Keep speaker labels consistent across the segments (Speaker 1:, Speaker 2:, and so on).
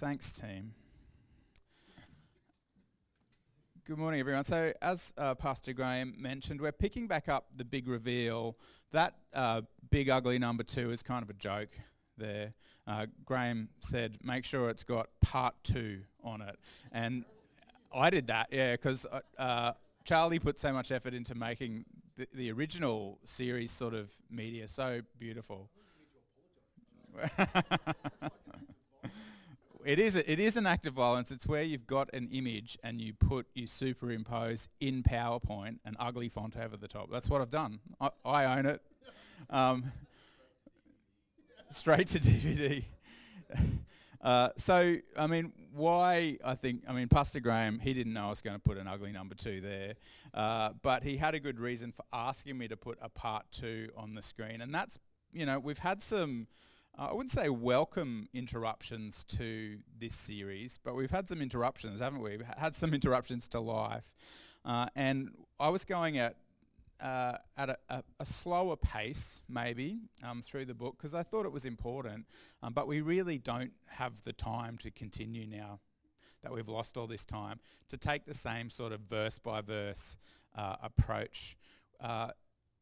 Speaker 1: Thanks, team. Good morning, everyone. So, as uh, Pastor Graham mentioned, we're picking back up the big reveal. That uh, big ugly number two is kind of a joke there. Uh, Graham said, make sure it's got part two on it. And I did that, yeah, because uh, uh, Charlie put so much effort into making the, the original series sort of media so beautiful. it is a, it is an act of violence. It's where you've got an image and you put you superimpose in PowerPoint an ugly font over the top. That's what I've done. I, I own it. Um, straight to DVD. Uh, so, I mean, why I think, I mean, Pastor Graham, he didn't know I was going to put an ugly number two there, uh, but he had a good reason for asking me to put a part two on the screen. And that's, you know, we've had some, uh, I wouldn't say welcome interruptions to this series, but we've had some interruptions, haven't we? We've had some interruptions to life. Uh, and I was going at uh, at a, a, a, slower pace, maybe, um, through the book because I thought it was important. Um, but we really don't have the time to continue now that we've lost all this time to take the same sort of verse by verse uh, approach.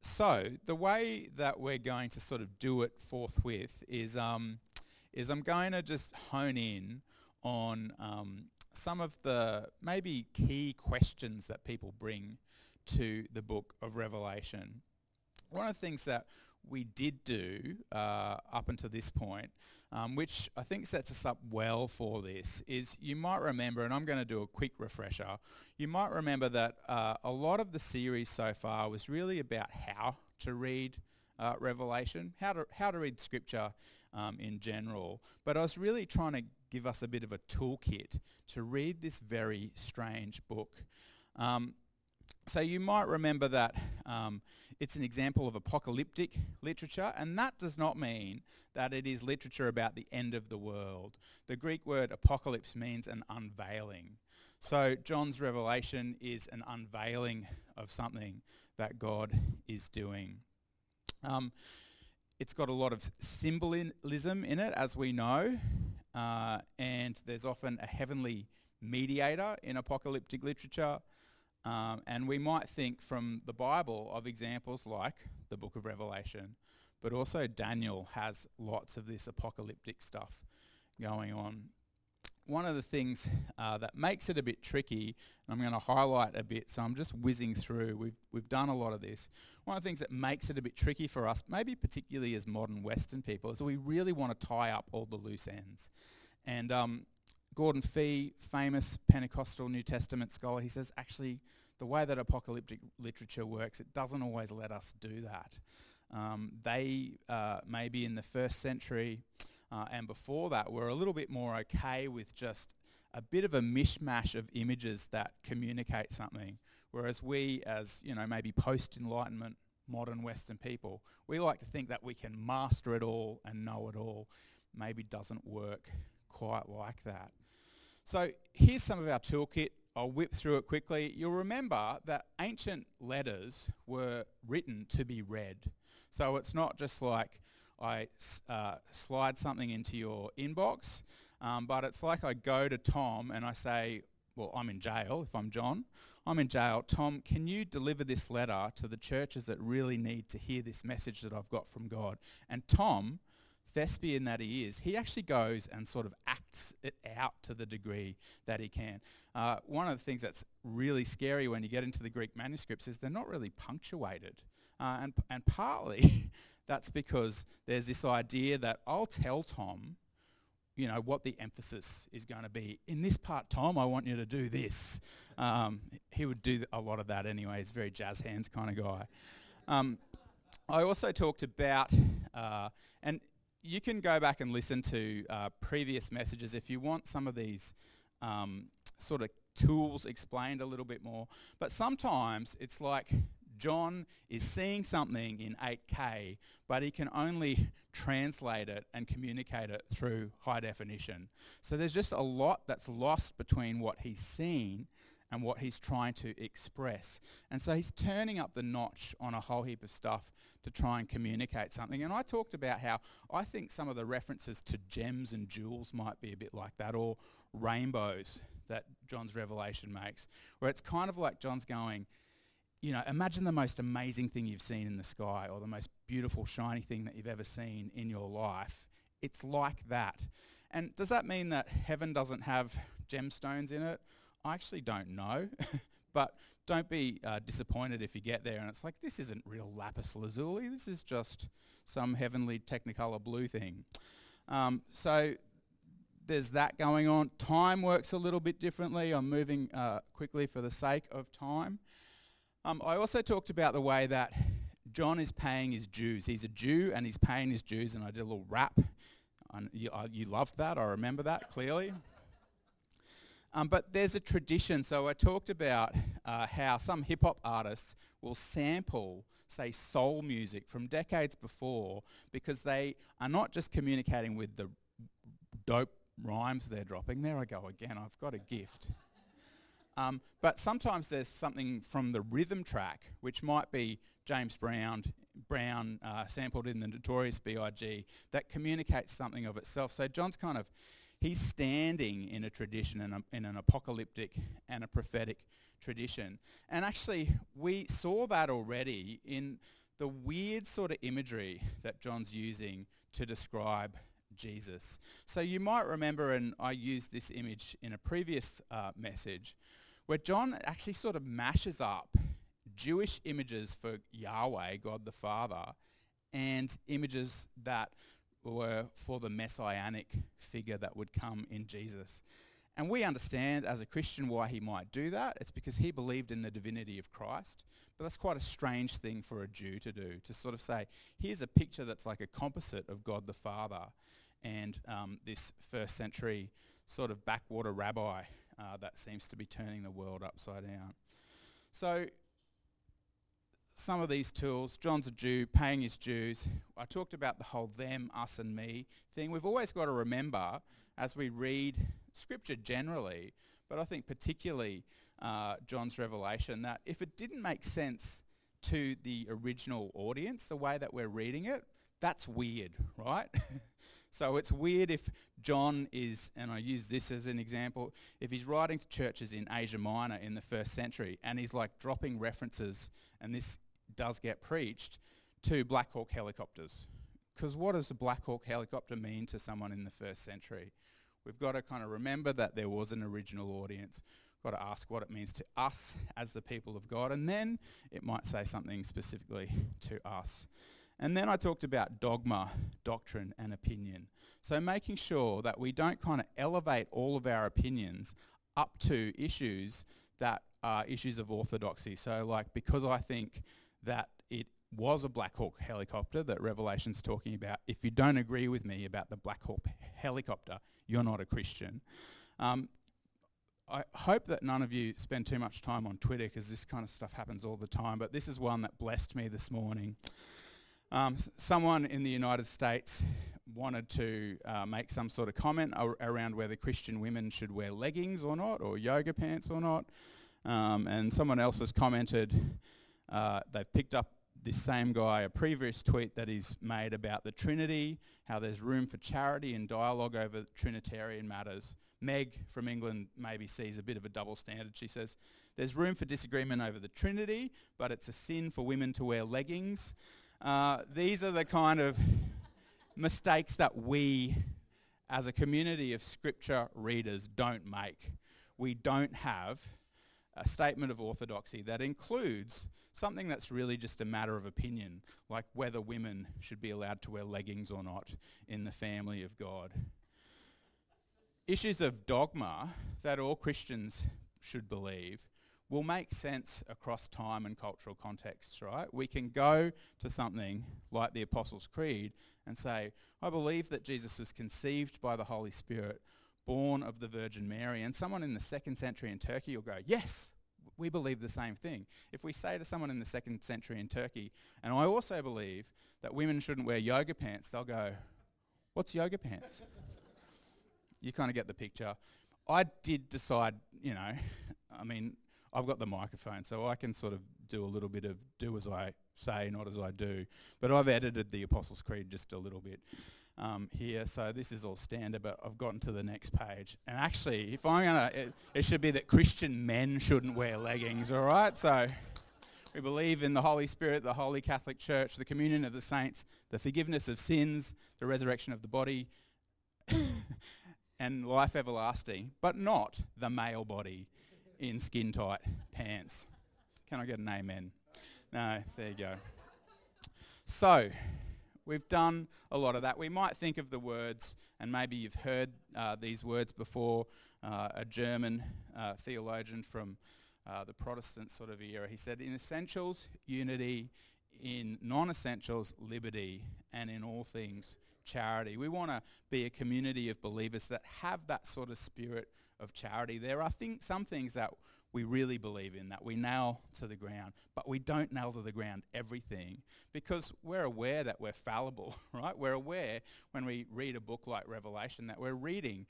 Speaker 1: So the way that we're going to sort of do it forthwith is, um, is I'm going to just hone in on um, some of the maybe key questions that people bring to the book of Revelation. One of the things that we did do uh, up until this point, um, which I think sets us up well for this, is you might remember, and I'm going to do a quick refresher, you might remember that uh, a lot of the series so far was really about how to read uh, Revelation, how to, how to read Scripture um, in general. But I was really trying to give us a bit of a toolkit to read this very strange book. Um, so you might remember that um, it's an example of apocalyptic literature, and that does not mean that it is literature about the end of the world. The Greek word apocalypse means an unveiling. So John's revelation is an unveiling of something that God is doing. Um, it's got a lot of symbolism in it, as we know, uh, and there's often a heavenly mediator in apocalyptic literature. Um, and we might think from the Bible of examples like the book of Revelation, but also Daniel has lots of this apocalyptic stuff going on. One of the things uh, that makes it a bit tricky, and I'm going to highlight a bit, so I'm just whizzing through, we've, we've done a lot of this. One of the things that makes it a bit tricky for us, maybe particularly as modern Western people, is we really want to tie up all the loose ends. And um, Gordon Fee, famous Pentecostal New Testament scholar, he says actually the way that apocalyptic literature works, it doesn't always let us do that. Um, they uh, maybe in the first century uh, and before that were a little bit more okay with just a bit of a mishmash of images that communicate something, whereas we as you know maybe post-enlightenment modern Western people, we like to think that we can master it all and know it all. Maybe doesn't work quite like that. So here's some of our toolkit. I'll whip through it quickly. You'll remember that ancient letters were written to be read. So it's not just like I uh, slide something into your inbox, um, but it's like I go to Tom and I say, well, I'm in jail if I'm John. I'm in jail. Tom, can you deliver this letter to the churches that really need to hear this message that I've got from God? And Tom thespian that he is, he actually goes and sort of acts it out to the degree that he can. Uh, one of the things that's really scary when you get into the Greek manuscripts is they're not really punctuated. Uh, and, and partly that's because there's this idea that I'll tell Tom, you know, what the emphasis is going to be. In this part, Tom, I want you to do this. Um, he would do a lot of that anyway. He's very jazz hands kind of guy. Um, I also talked about, uh, and you can go back and listen to uh, previous messages if you want some of these um, sort of tools explained a little bit more. But sometimes it's like John is seeing something in 8K, but he can only translate it and communicate it through high definition. So there's just a lot that's lost between what he's seen and what he's trying to express. And so he's turning up the notch on a whole heap of stuff to try and communicate something. And I talked about how I think some of the references to gems and jewels might be a bit like that, or rainbows that John's revelation makes, where it's kind of like John's going, you know, imagine the most amazing thing you've seen in the sky or the most beautiful, shiny thing that you've ever seen in your life. It's like that. And does that mean that heaven doesn't have gemstones in it? I actually don't know. but don't be uh, disappointed if you get there and it's like, this isn't real lapis lazuli. This is just some heavenly technicolor blue thing. Um, so there's that going on. Time works a little bit differently. I'm moving uh, quickly for the sake of time. Um, I also talked about the way that John is paying his dues. He's a Jew and he's paying his dues, and I did a little rap. And you, uh, you loved that. I remember that clearly. Um, but there's a tradition. So I talked about uh, how some hip hop artists will sample, say, soul music from decades before because they are not just communicating with the dope rhymes they're dropping. There I go again. I've got a gift. Um, but sometimes there's something from the rhythm track, which might be James Brown, Brown uh, sampled in the Notorious B.I.G. that communicates something of itself. So John's kind of, he's standing in a tradition, in, a, in an apocalyptic and a prophetic tradition. And actually, we saw that already in the weird sort of imagery that John's using to describe Jesus. So you might remember, and I used this image in a previous uh, message, where John actually sort of mashes up Jewish images for Yahweh, God the Father, and images that were for the messianic figure that would come in Jesus. And we understand as a Christian why he might do that. It's because he believed in the divinity of Christ. But that's quite a strange thing for a Jew to do, to sort of say, here's a picture that's like a composite of God the Father and um, this first century sort of backwater rabbi uh, that seems to be turning the world upside down. So some of these tools, John's a Jew, paying his dues. I talked about the whole them, us and me thing. We've always got to remember as we read scripture generally, but I think particularly uh, John's revelation, that if it didn't make sense to the original audience, the way that we're reading it, that's weird, right? So it's weird if John is, and I use this as an example, if he's writing to churches in Asia Minor in the first century and he's like dropping references, and this does get preached, to Black Hawk helicopters. Because what does a Black Hawk helicopter mean to someone in the first century? We've got to kind of remember that there was an original audience. We've Got to ask what it means to us as the people of God, and then it might say something specifically to us. And then I talked about dogma, doctrine, and opinion. So making sure that we don't kind of elevate all of our opinions up to issues that are issues of orthodoxy. So like because I think that it was a Black Hawk helicopter that Revelation's talking about, if you don't agree with me about the Black Hawk helicopter, you're not a Christian. Um, I hope that none of you spend too much time on Twitter because this kind of stuff happens all the time, but this is one that blessed me this morning. Um, someone in the United States wanted to uh, make some sort of comment ar- around whether Christian women should wear leggings or not, or yoga pants or not. Um, and someone else has commented, uh, they've picked up this same guy a previous tweet that he's made about the Trinity, how there's room for charity and dialogue over Trinitarian matters. Meg from England maybe sees a bit of a double standard. She says, there's room for disagreement over the Trinity, but it's a sin for women to wear leggings. Uh, these are the kind of mistakes that we, as a community of scripture readers, don't make. We don't have a statement of orthodoxy that includes something that's really just a matter of opinion, like whether women should be allowed to wear leggings or not in the family of God. Issues of dogma that all Christians should believe will make sense across time and cultural contexts, right? We can go to something like the Apostles' Creed and say, I believe that Jesus was conceived by the Holy Spirit, born of the Virgin Mary. And someone in the second century in Turkey will go, yes, we believe the same thing. If we say to someone in the second century in Turkey, and I also believe that women shouldn't wear yoga pants, they'll go, what's yoga pants? you kind of get the picture. I did decide, you know, I mean, I've got the microphone, so I can sort of do a little bit of do as I say, not as I do. But I've edited the Apostles' Creed just a little bit um, here, so this is all standard, but I've gotten to the next page. And actually, if I'm going to, it should be that Christian men shouldn't wear leggings, all right? So we believe in the Holy Spirit, the Holy Catholic Church, the communion of the saints, the forgiveness of sins, the resurrection of the body, and life everlasting, but not the male body in skin tight pants. Can I get an amen? No, there you go. So, we've done a lot of that. We might think of the words, and maybe you've heard uh, these words before. Uh, a German uh, theologian from uh, the Protestant sort of era, he said, in essentials, unity, in non-essentials, liberty, and in all things, charity. We want to be a community of believers that have that sort of spirit of charity. There are think, some things that we really believe in, that we nail to the ground, but we don't nail to the ground everything because we're aware that we're fallible, right? We're aware when we read a book like Revelation that we're reading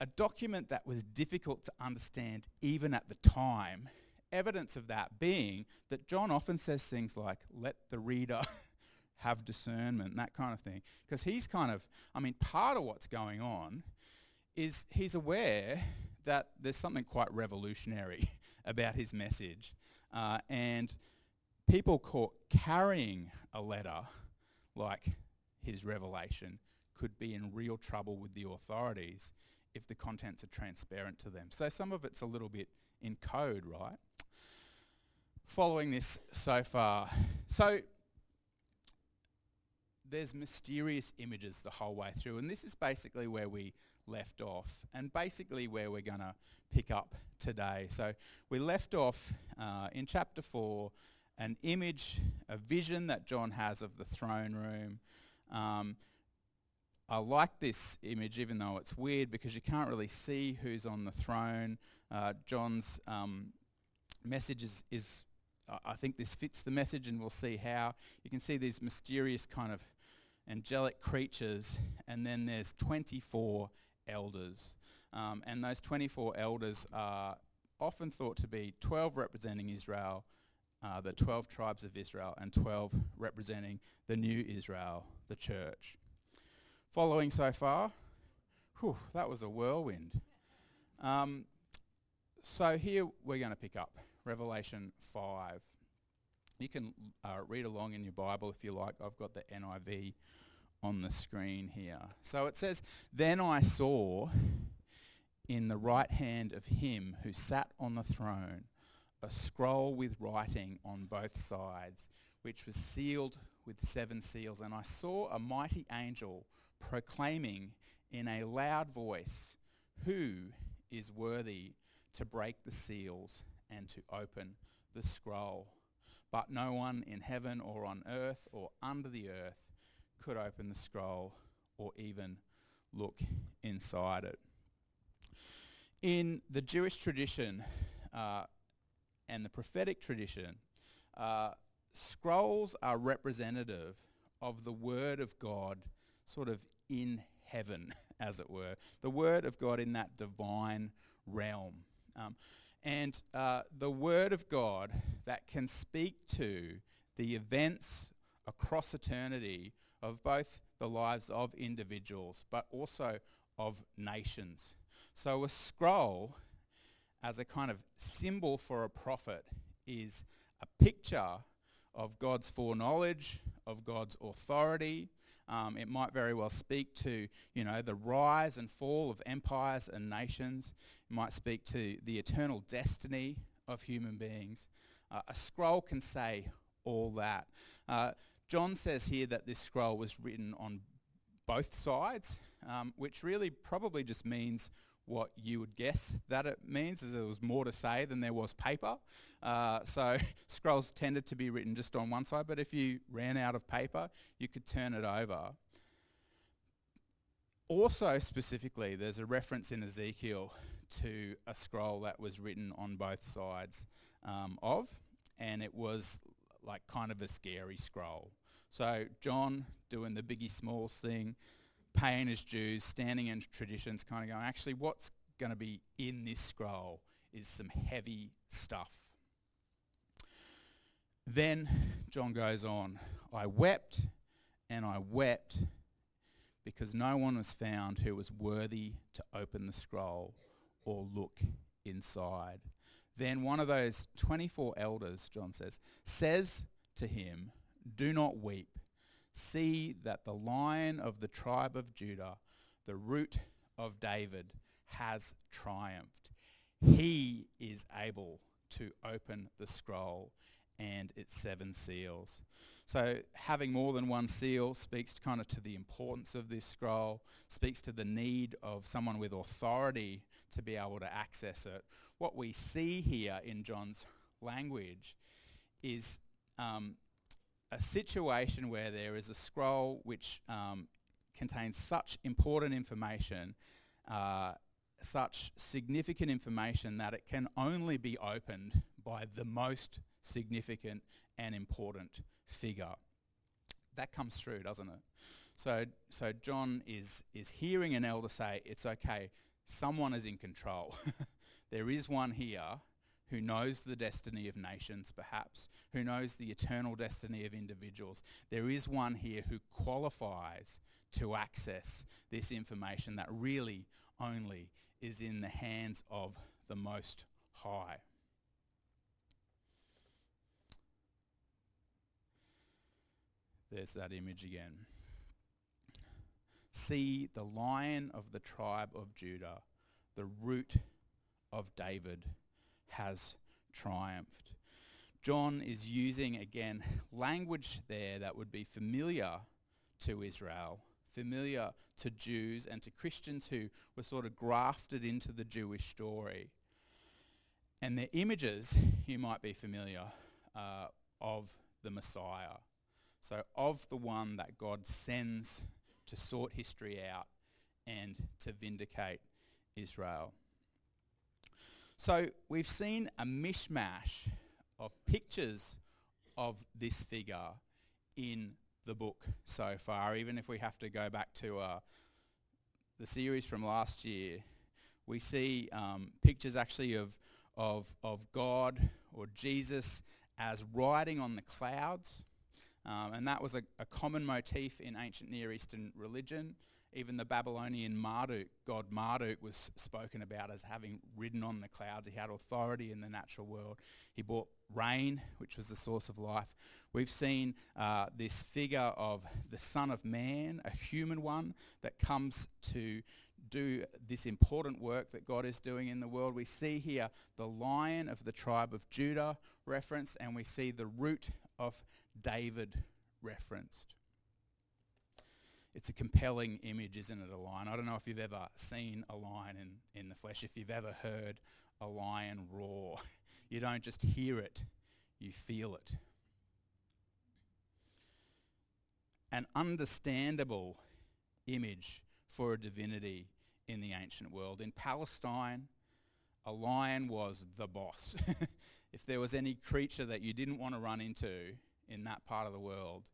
Speaker 1: a document that was difficult to understand even at the time. Evidence of that being that John often says things like, let the reader have discernment, that kind of thing. Because he's kind of, I mean, part of what's going on is he's aware that there's something quite revolutionary about his message. Uh, and people caught carrying a letter like his revelation could be in real trouble with the authorities if the contents are transparent to them. So some of it's a little bit in code, right? Following this so far. So there's mysterious images the whole way through, and this is basically where we left off, and basically where we're going to pick up today. So we left off uh, in chapter 4, an image, a vision that John has of the throne room. Um, I like this image, even though it's weird, because you can't really see who's on the throne. Uh, John's um, message is, is I think this fits the message, and we'll see how. You can see these mysterious kind of angelic creatures, and then there's 24 elders. Um, and those 24 elders are often thought to be 12 representing Israel, uh, the 12 tribes of Israel, and 12 representing the new Israel, the church. Following so far, whew, that was a whirlwind. Um, so here we're going to pick up Revelation 5. You can uh, read along in your Bible if you like. I've got the NIV on the screen here. So it says, Then I saw in the right hand of him who sat on the throne a scroll with writing on both sides, which was sealed with seven seals. And I saw a mighty angel proclaiming in a loud voice, Who is worthy to break the seals and to open the scroll? But no one in heaven or on earth or under the earth could open the scroll or even look inside it. In the Jewish tradition uh, and the prophetic tradition, uh, scrolls are representative of the Word of God sort of in heaven, as it were. The Word of God in that divine realm. Um, and uh, the Word of God that can speak to the events across eternity of both the lives of individuals but also of nations. So a scroll as a kind of symbol for a prophet is a picture of God's foreknowledge, of God's authority. Um, it might very well speak to, you know, the rise and fall of empires and nations. It might speak to the eternal destiny of human beings. Uh, a scroll can say all that. Uh, John says here that this scroll was written on both sides, um, which really probably just means what you would guess that it means, is there was more to say than there was paper. Uh, so scrolls tended to be written just on one side, but if you ran out of paper, you could turn it over. Also specifically, there's a reference in Ezekiel to a scroll that was written on both sides um, of, and it was like kind of a scary scroll. So John doing the biggie smalls thing, paying his dues, standing in traditions, kind of going, actually, what's going to be in this scroll is some heavy stuff. Then John goes on, I wept and I wept because no one was found who was worthy to open the scroll or look inside. Then one of those 24 elders, John says, says to him, Do not weep. See that the lion of the tribe of Judah, the root of David, has triumphed. He is able to open the scroll and its seven seals. So having more than one seal speaks kind of to the importance of this scroll, speaks to the need of someone with authority to be able to access it. What we see here in John's language is um, a situation where there is a scroll which um, contains such important information, uh, such significant information that it can only be opened by the most significant and important figure. That comes through, doesn't it? So, so John is, is hearing an elder say, it's okay, someone is in control. there is one here who knows the destiny of nations, perhaps, who knows the eternal destiny of individuals. There is one here who qualifies to access this information that really only is in the hands of the Most High. There's that image again. See the lion of the tribe of Judah, the root of David, has triumphed. John is using again language there that would be familiar to Israel, familiar to Jews and to Christians who were sort of grafted into the Jewish story. And the images, you might be familiar, uh, of the Messiah. So of the one that God sends to sort history out and to vindicate Israel. So we've seen a mishmash of pictures of this figure in the book so far, even if we have to go back to uh, the series from last year. We see um, pictures actually of, of, of God or Jesus as riding on the clouds um, and that was a, a, common motif in ancient Near Eastern religion. Even the Babylonian Marduk, god Marduk, was spoken about as having ridden on the clouds. He had authority in the natural world. He brought rain, which was the source of life. We've seen uh, this figure of the Son of Man, a human one that comes to do this important work that God is doing in the world. We see here the lion of the tribe of Judah reference, and we see the root of David referenced. It's a compelling image, isn't it, a lion? I don't know if you've ever seen a lion in, in the flesh, if you've ever heard a lion roar. You don't just hear it, you feel it. An understandable image for a divinity in the ancient world. In Palestine, a lion was the boss. if there was any creature that you didn't want to run into, in that part of the world,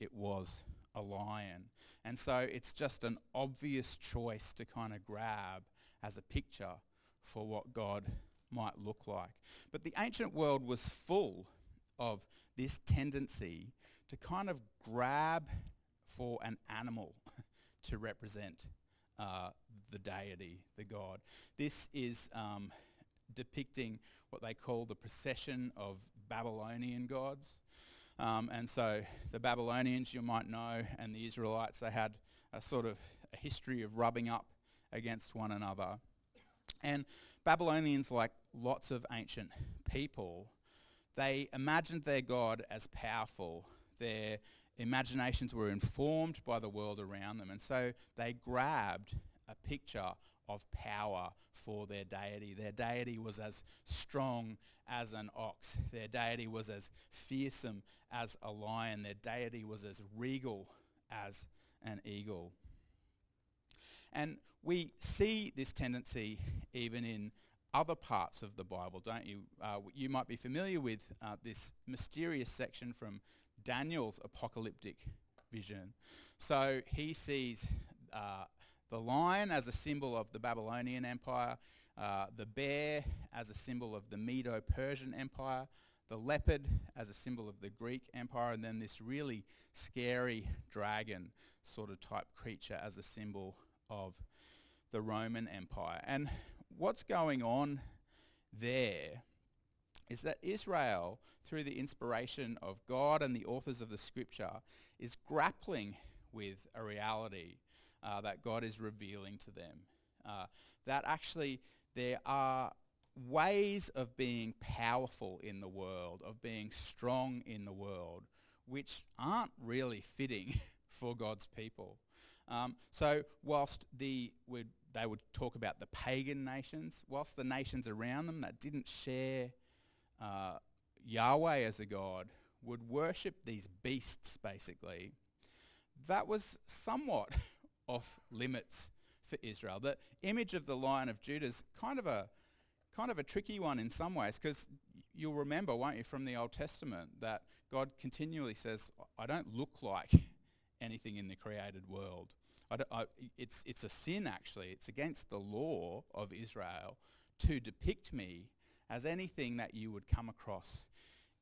Speaker 1: it was a lion. And so it's just an obvious choice to kind of grab as a picture for what God might look like. But the ancient world was full of this tendency to kind of grab for an animal to represent uh, the deity, the God. This is um, depicting what they call the procession of Babylonian gods. Um, and so the Babylonians, you might know, and the Israelites, they had a sort of a history of rubbing up against one another. And Babylonians, like lots of ancient people, they imagined their God as powerful. Their imaginations were informed by the world around them. And so they grabbed a picture of power for their deity. Their deity was as strong as an ox. Their deity was as fearsome as a lion. Their deity was as regal as an eagle. And we see this tendency even in other parts of the Bible, don't you? Uh, you might be familiar with uh, this mysterious section from Daniel's apocalyptic vision. So he sees uh, the lion as a symbol of the Babylonian Empire, uh, the bear as a symbol of the Medo-Persian Empire, the leopard as a symbol of the Greek Empire, and then this really scary dragon sort of type creature as a symbol of the Roman Empire. And what's going on there is that Israel, through the inspiration of God and the authors of the scripture, is grappling with a reality uh, that God is revealing to them. Uh, that actually there are ways of being powerful in the world, of being strong in the world, which aren't really fitting for God's people. Um, so whilst the they would talk about the pagan nations, whilst the nations around them that didn't share uh, Yahweh as a god would worship these beasts basically, that was somewhat off limits for Israel. The image of the Lion of Judah is kind of a kind of a tricky one in some ways because you'll remember, won't you, from the Old Testament that God continually says, I don't look like anything in the created world. I it's, it's a sin, actually. It's against the law of Israel to depict me as anything that you would come across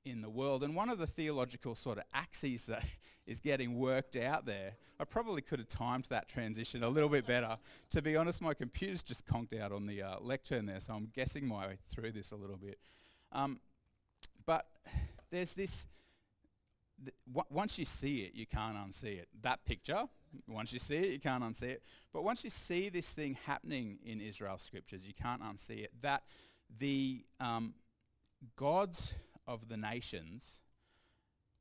Speaker 1: in the world. And one of the theological sort of axes that is getting worked out there, I probably could have timed that transition a little bit better. to be honest, my computer's just conked out on the uh, lectern there, so I'm guessing my way through this a little bit. Um, but there's this, th- w- once you see it, you can't unsee it. That picture, once you see it, you can't unsee it. But once you see this thing happening in Israel's scriptures, you can't unsee it. That the um, gods of the nations,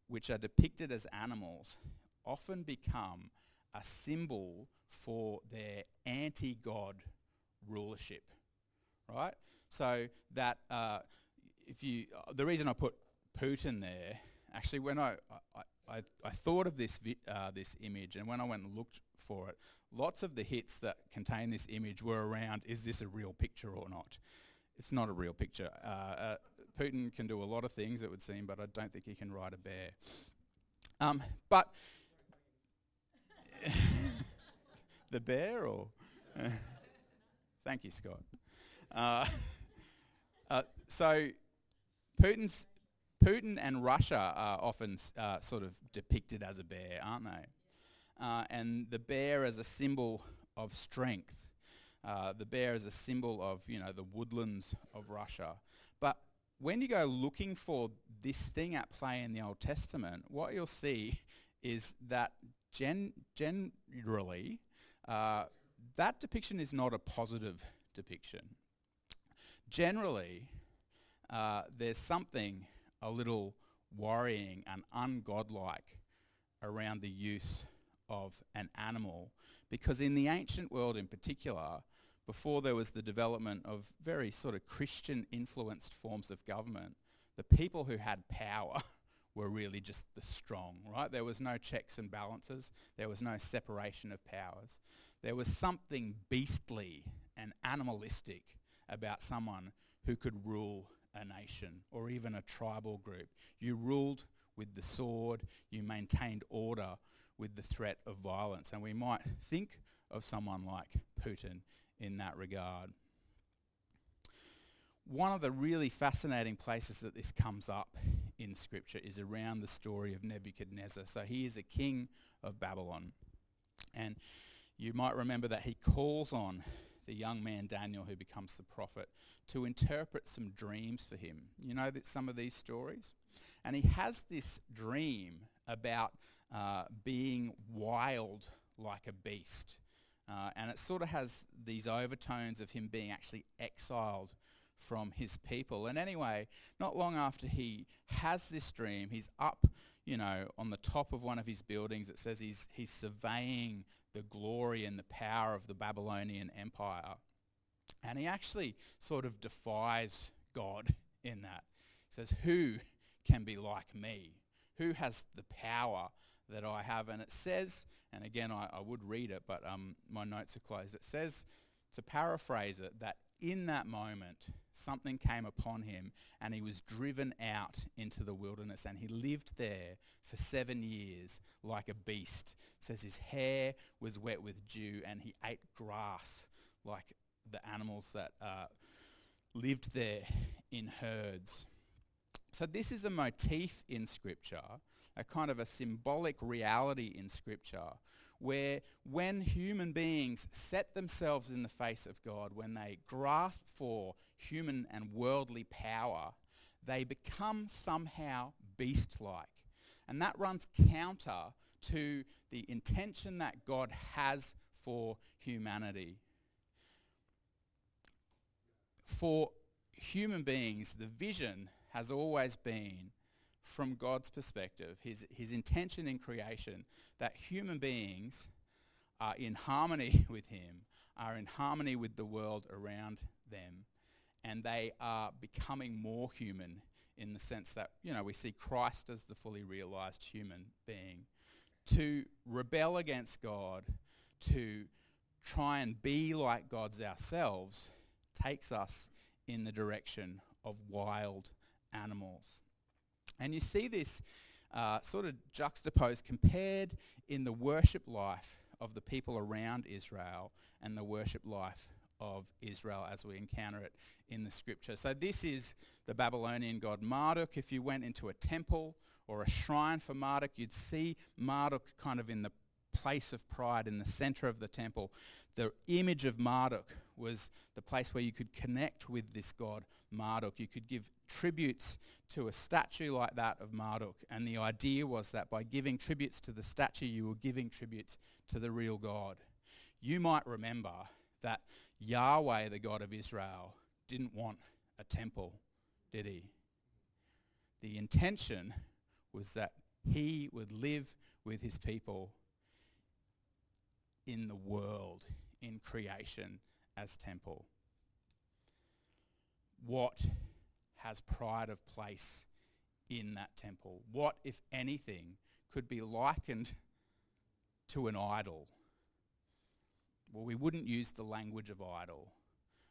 Speaker 1: which are depicted as animals, often become a symbol for their anti-God rulership, right? So that uh, if you, uh, the reason I put Putin there, actually when I, I, I, I thought of this, vi- uh, this image and when I went and looked for it, lots of the hits that contain this image were around, is this a real picture or not? It's not a real picture. Putin can do a lot of things, it would seem, but I don't think he can ride a bear. Um, but the bear, or thank you, Scott. Uh, uh, so Putin's Putin and Russia are often uh, sort of depicted as a bear, aren't they? Uh, and the bear as a symbol of strength uh, the bear is a symbol of, you know, the woodlands of Russia. But when you go looking for this thing at play in the Old Testament, what you'll see is that gen- generally uh, that depiction is not a positive depiction. Generally, uh, there's something a little worrying and ungodlike around the use of an animal because in the ancient world in particular, before there was the development of very sort of Christian influenced forms of government, the people who had power were really just the strong, right? There was no checks and balances. There was no separation of powers. There was something beastly and animalistic about someone who could rule a nation or even a tribal group. You ruled with the sword. You maintained order with the threat of violence. And we might think of someone like Putin in that regard. One of the really fascinating places that this comes up in Scripture is around the story of Nebuchadnezzar. So he is a king of Babylon. And you might remember that he calls on the young man Daniel who becomes the prophet to interpret some dreams for him. You know that some of these stories? And he has this dream about uh, being wild like a beast. Uh, and it sort of has these overtones of him being actually exiled from his people. And anyway, not long after he has this dream, he's up, you know, on the top of one of his buildings. It says he's, he's surveying the glory and the power of the Babylonian Empire. And he actually sort of defies God in that. He says, who can be like me? Who has the power that I have. And it says, and again, I, I would read it, but um, my notes are closed. It says, to paraphrase it, that in that moment, something came upon him and he was driven out into the wilderness and he lived there for seven years like a beast. It says his hair was wet with dew and he ate grass like the animals that uh, lived there in herds. So this is a motif in Scripture, a kind of a symbolic reality in Scripture, where when human beings set themselves in the face of God, when they grasp for human and worldly power, they become somehow beast-like. And that runs counter to the intention that God has for humanity. For human beings, the vision has always been from God's perspective, his, his intention in creation, that human beings are in harmony with him, are in harmony with the world around them, and they are becoming more human in the sense that, you know, we see Christ as the fully realized human being. To rebel against God, to try and be like God's ourselves, takes us in the direction of wild animals. And you see this uh, sort of juxtaposed, compared in the worship life of the people around Israel and the worship life of Israel as we encounter it in the scripture. So this is the Babylonian god Marduk. If you went into a temple or a shrine for Marduk, you'd see Marduk kind of in the place of pride in the center of the temple. The image of Marduk was the place where you could connect with this god Marduk. You could give tributes to a statue like that of Marduk. And the idea was that by giving tributes to the statue, you were giving tributes to the real God. You might remember that Yahweh, the God of Israel, didn't want a temple, did he? The intention was that he would live with his people in the world, in creation as temple. What has pride of place in that temple? What, if anything, could be likened to an idol? Well, we wouldn't use the language of idol,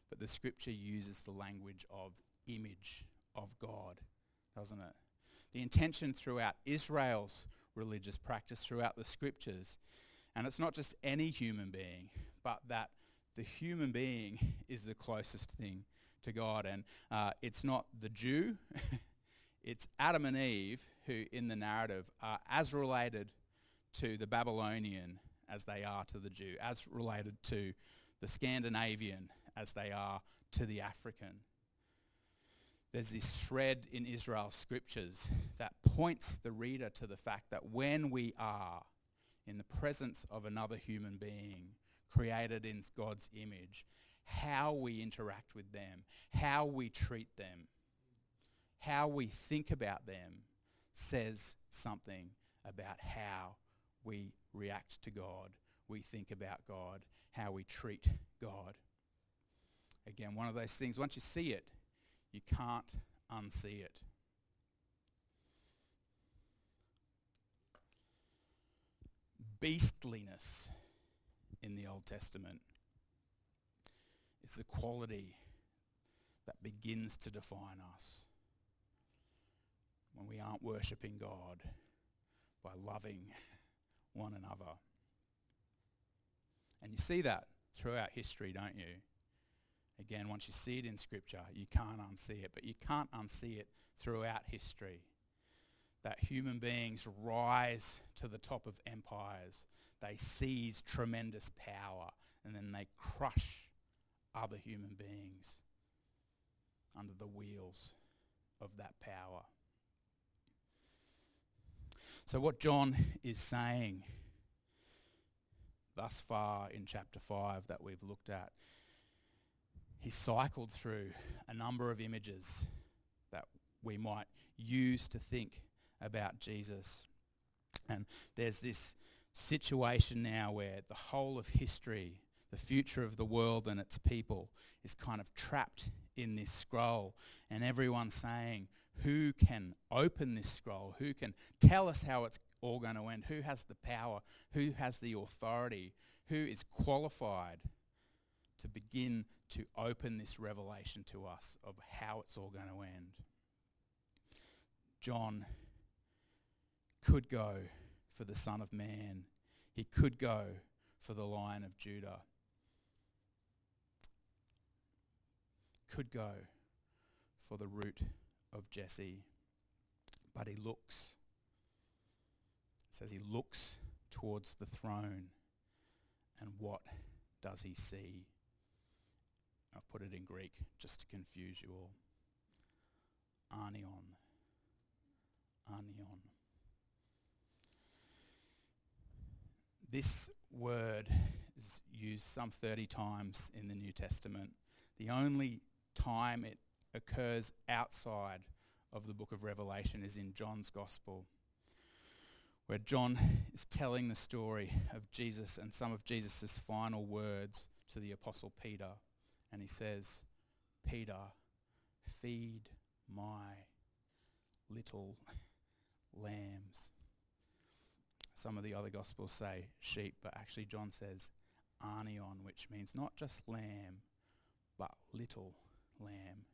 Speaker 1: but the scripture uses the language of image of God, doesn't it? The intention throughout Israel's religious practice, throughout the scriptures, and it's not just any human being, but that the human being is the closest thing to God. And uh, it's not the Jew, it's Adam and Eve who, in the narrative, are as related to the Babylonian as they are to the Jew, as related to the Scandinavian as they are to the African. There's this thread in Israel's scriptures that points the reader to the fact that when we are in the presence of another human being created in God's image, how we interact with them, how we treat them, how we think about them says something about how we react to God, we think about God, how we treat God. Again, one of those things, once you see it, you can't unsee it. Beastliness in the Old Testament is the quality that begins to define us when we aren't worshipping God by loving one another. And you see that throughout history, don't you? Again, once you see it in Scripture, you can't unsee it, but you can't unsee it throughout history that human beings rise to the top of empires. They seize tremendous power and then they crush other human beings under the wheels of that power. So what John is saying thus far in chapter 5 that we've looked at, he cycled through a number of images that we might use to think about Jesus. And there's this situation now where the whole of history, the future of the world and its people is kind of trapped in this scroll. And everyone's saying, who can open this scroll? Who can tell us how it's all going to end? Who has the power? Who has the authority? Who is qualified to begin to open this revelation to us of how it's all going to end. John could go for the Son of Man. He could go for the Lion of Judah. Could go for the root of Jesse. But he looks. It says he looks towards the throne. And what does he see? I've put it in Greek just to confuse you all. Arnion. Arnion. This word is used some 30 times in the New Testament. The only time it occurs outside of the book of Revelation is in John's Gospel, where John is telling the story of Jesus and some of Jesus' final words to the Apostle Peter. And he says, Peter, feed my little lambs. Some of the other Gospels say sheep, but actually John says Arnion, which means not just lamb, but little lamb.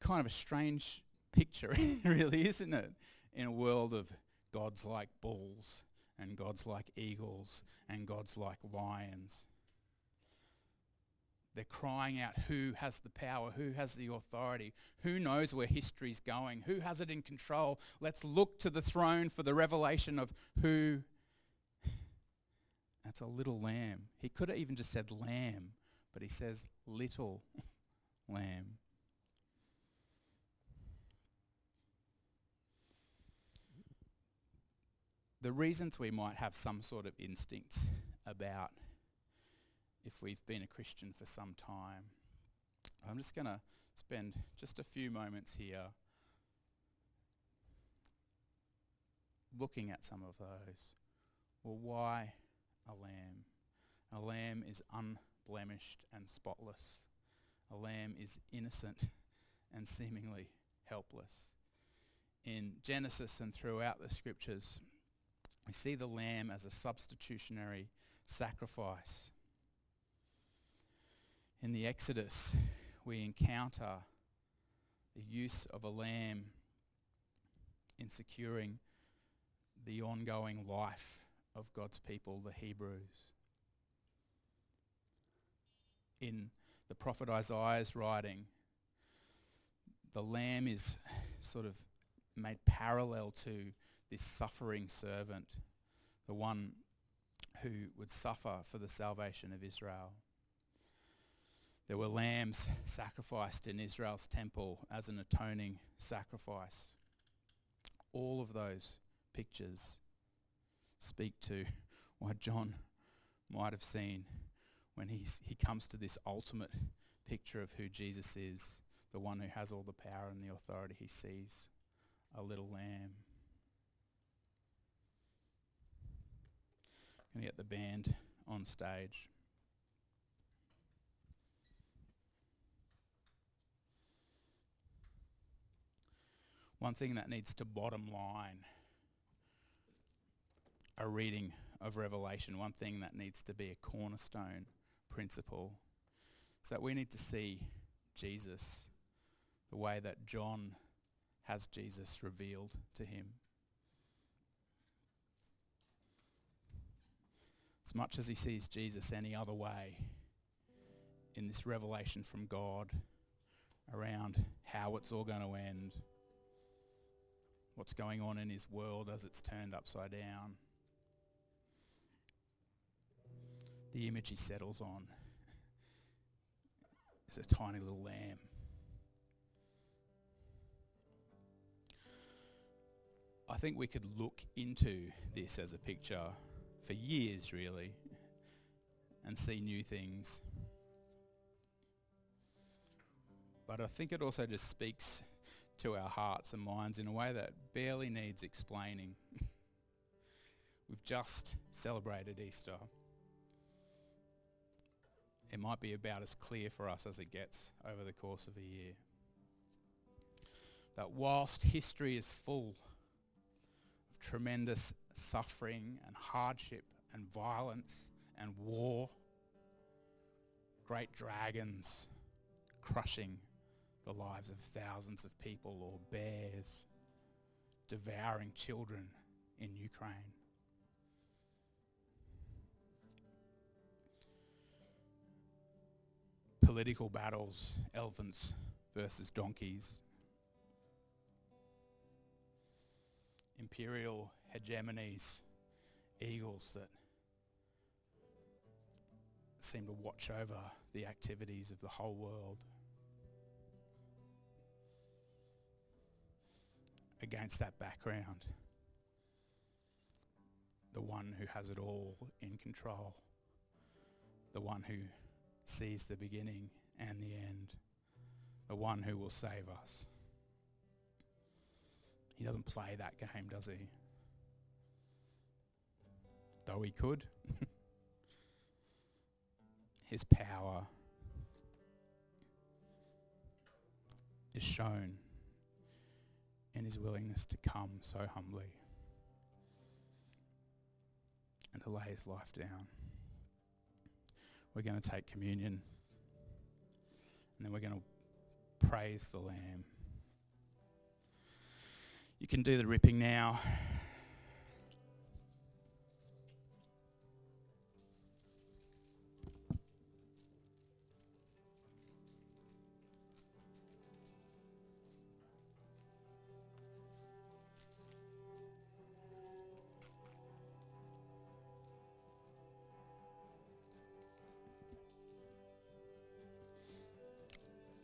Speaker 1: Kind of a strange picture, really, isn't it? In a world of gods like bulls and gods like eagles and gods like lions. They're crying out who has the power, who has the authority, who knows where history's going, who has it in control. Let's look to the throne for the revelation of who. That's a little lamb. He could have even just said lamb, but he says little lamb. The reasons we might have some sort of instinct about if we've been a Christian for some time. I'm just going to spend just a few moments here looking at some of those. Well, why a lamb? A lamb is unblemished and spotless. A lamb is innocent and seemingly helpless. In Genesis and throughout the scriptures, we see the lamb as a substitutionary sacrifice in the Exodus, we encounter the use of a lamb in securing the ongoing life of God's people, the Hebrews. In the prophet Isaiah's writing, the lamb is sort of made parallel to this suffering servant, the one who would suffer for the salvation of Israel. There were lambs sacrificed in Israel's temple as an atoning sacrifice. All of those pictures speak to what John might have seen when he's, he comes to this ultimate picture of who Jesus is, the one who has all the power and the authority. He sees a little lamb. Can you get the band on stage? One thing that needs to bottom line a reading of Revelation, one thing that needs to be a cornerstone principle is that we need to see Jesus the way that John has Jesus revealed to him. As much as he sees Jesus any other way in this revelation from God around how it's all going to end, what's going on in his world as it's turned upside down. The image he settles on is a tiny little lamb. I think we could look into this as a picture for years, really, and see new things. But I think it also just speaks to our hearts and minds in a way that barely needs explaining. We've just celebrated Easter. It might be about as clear for us as it gets over the course of a year. That whilst history is full of tremendous suffering and hardship and violence and war. Great dragons crushing the lives of thousands of people or bears devouring children in Ukraine. Political battles, elephants versus donkeys. Imperial hegemonies, eagles that seem to watch over the activities of the whole world. Against that background, the one who has it all in control, the one who sees the beginning and the end, the one who will save us. He doesn't play that game, does he? Though he could. his power is shown in his willingness to come so humbly and to lay his life down. We're going to take communion and then we're going to praise the Lamb. You can do the ripping now.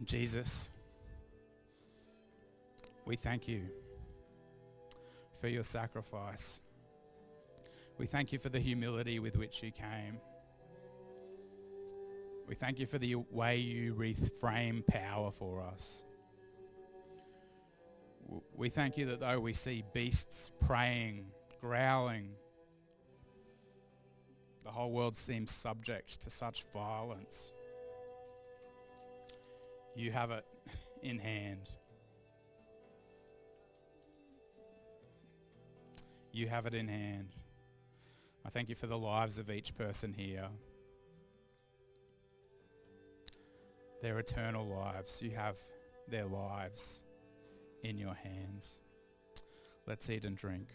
Speaker 1: Jesus, we thank you for your sacrifice. We thank you for the humility with which you came. We thank you for the way you reframe power for us. We thank you that though we see beasts preying, growling, the whole world seems subject to such violence. You have it in hand. You have it in hand. I thank you for the lives of each person here. Their eternal lives. You have their lives in your hands. Let's eat and drink.